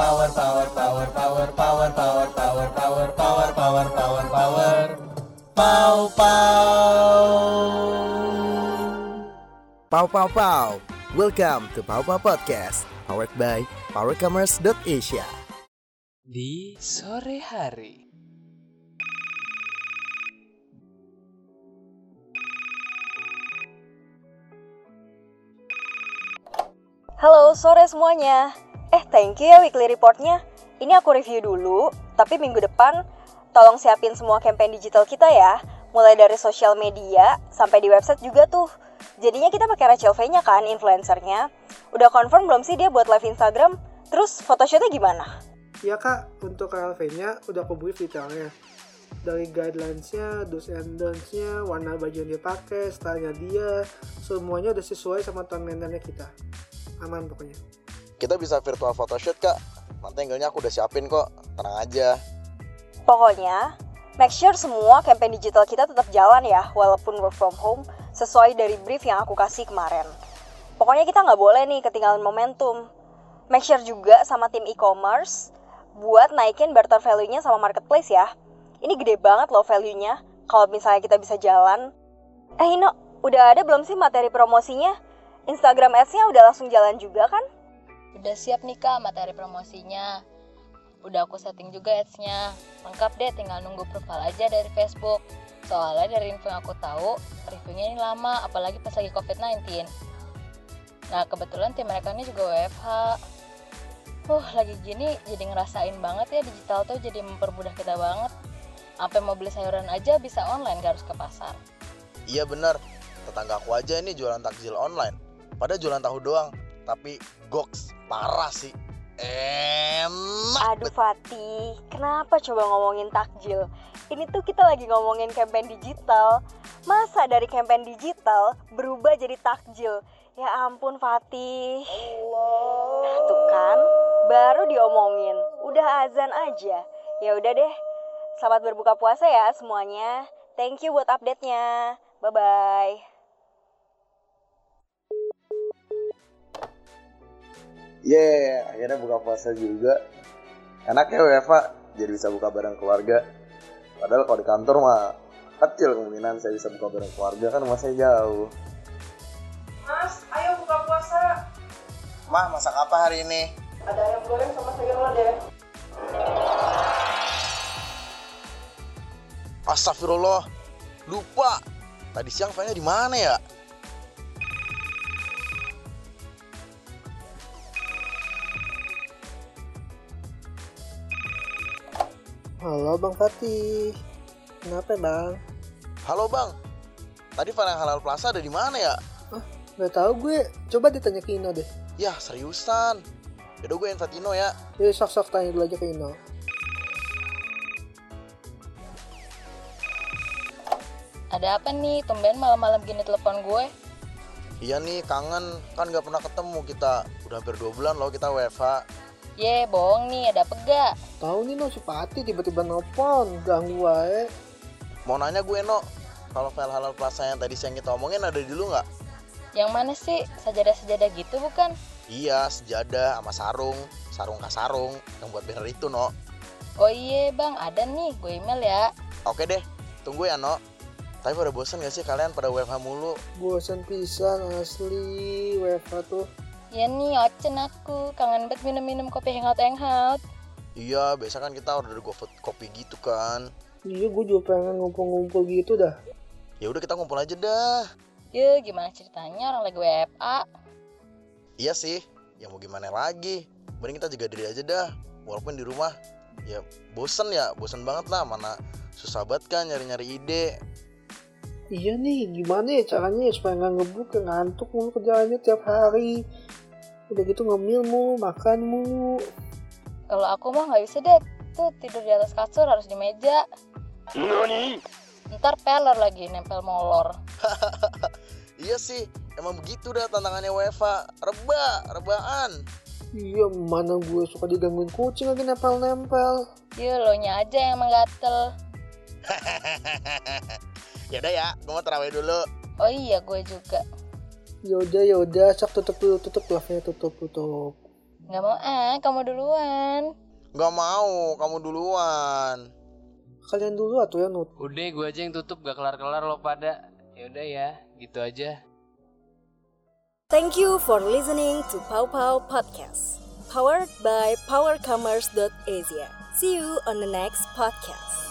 power, power, power, power, power, power, power, power, power, power, power, power, pow, pow. Pow Pow Pow. Welcome to Pow Pow Podcast, powered by powercommerce.asia. Di sore hari. Halo, sore semuanya. Eh, thank you ya weekly reportnya. Ini aku review dulu, tapi minggu depan tolong siapin semua campaign digital kita ya. Mulai dari sosial media sampai di website juga tuh. Jadinya kita pakai Rachel V-nya kan, influencernya. Udah confirm belum sih dia buat live Instagram? Terus photoshootnya gimana? Ya kak, untuk KLV-nya udah aku brief detailnya. Dari guidelines-nya, do's and don'ts-nya, warna baju yang dia pakai, stylenya dia, semuanya udah sesuai sama timeline kita. Aman pokoknya. Kita bisa virtual photoshoot kak. Nanti angle-nya aku udah siapin kok. Tenang aja. Pokoknya, make sure semua campaign digital kita tetap jalan ya, walaupun work from home, sesuai dari brief yang aku kasih kemarin. Pokoknya kita nggak boleh nih ketinggalan momentum. Make sure juga sama tim e-commerce buat naikin barter value-nya sama marketplace ya. Ini gede banget loh value-nya kalau misalnya kita bisa jalan. Eh Ino, udah ada belum sih materi promosinya? Instagram Ads-nya udah langsung jalan juga kan? Udah siap nih kak materi promosinya. Udah aku setting juga ads-nya. Lengkap deh tinggal nunggu profile aja dari Facebook. Soalnya dari info yang aku tahu, reviewnya ini lama, apalagi pas lagi COVID-19. Nah kebetulan tim mereka ini juga WFH. Huh, lagi gini jadi ngerasain banget ya digital tuh jadi mempermudah kita banget. Sampai mau beli sayuran aja bisa online gak harus ke pasar. Iya bener. Tetangga aku aja ini jualan takjil online. Pada jualan tahu doang. Tapi goks. Parah sih. Enak. Aduh Fatih, kenapa coba ngomongin takjil? Ini tuh kita lagi ngomongin campaign digital. Masa dari campaign digital berubah jadi takjil? Ya ampun Fatih. Nah, tuh kan, baru diomongin. Udah azan aja. Ya udah deh. Selamat berbuka puasa ya semuanya. Thank you buat update-nya. Bye-bye. Yeay, akhirnya buka puasa juga. Enak ya WFA, jadi bisa buka bareng keluarga. Padahal kalau di kantor mah kecil kemungkinan saya bisa buka bareng keluarga kan masih jauh. Mas, ayo buka puasa. Mah, masak apa hari ini? Ada ayam goreng sama sayur lodeh. Astagfirullah, lupa. Tadi siang filenya di mana ya? Halo Bang Fatih. Kenapa Bang? Halo bang, tadi file yang halal plaza ada di mana ya? Gak tahu gue. Coba ditanya ke Ino deh. Ya seriusan. Yaudah gue invite Ino ya. Jadi sok-sok tanya dulu aja ke Ino. Ada apa nih? Tumben malam-malam gini telepon gue. Iya nih kangen, kan gak pernah ketemu kita. Udah hampir dua bulan loh kita WFH. Ye, bohong nih, ada apa gak? Tahu nih no si Fatih tiba-tiba nelpon ganggu wae. Mau nanya gue No, kalau file halal plaza yang tadi siang kita omongin ada dulu nggak? Yang mana sih? Sajadah-sajadah gitu bukan? Iya, sejadah sama sarung, sarung kasarung yang buat banner itu No. Oh iya bang, ada nih, gue email ya. Oke deh, tunggu ya No. Tapi pada bosen gak sih kalian pada WFH mulu? Bosan pisan asli WFH tuh. Ya nih, ocen aku, kangen banget minum-minum kopi hangout-hangout. Iya, biasa kan kita order GoFood kopi gitu kan. Iya gue juga pengen ngumpul-ngumpul gitu dah. Ya udah kita ngumpul aja dah. Ya, gimana ceritanya orang lagi WFA? Iya sih, ya mau gimana lagi. Mending kita jaga diri aja dah. Walaupun di rumah, ya bosen ya, bosen banget lah. Mana susah banget kan nyari-nyari ide. Iya nih, gimana ya caranya ya supaya nggak ngebuk, nggak ngantuk mulu kerjaannya tiap hari. Udah gitu ngemil mulu, makan mulu. Kalau aku mah nggak bisa deh, tuh tidur di atas kasur harus di meja. Ntar peler lagi, nempel molor. Iya sih, emang begitu dah tantangannya WFA. Reba, rebaan. Iya, mana gue suka digangguin kucing lagi nempel-nempel. Ya, lo nya aja yang menggatel. Yaudah ya, gue mau terawih dulu. Oh iya, gue juga. Yaudah, yaudah, sak tutup dulu, tutup live-nya, tutup, tutup. Nggak mau ah, kamu duluan. Gak mau, kamu duluan. Kalian dulu atuh ya Nut. Udah gue aja yang tutup gak kelar-kelar lo pada. Yaudah ya, gitu aja. Thank you for listening to Pau Pau Podcast, powered by powercommerce.asia. See you on the next podcast.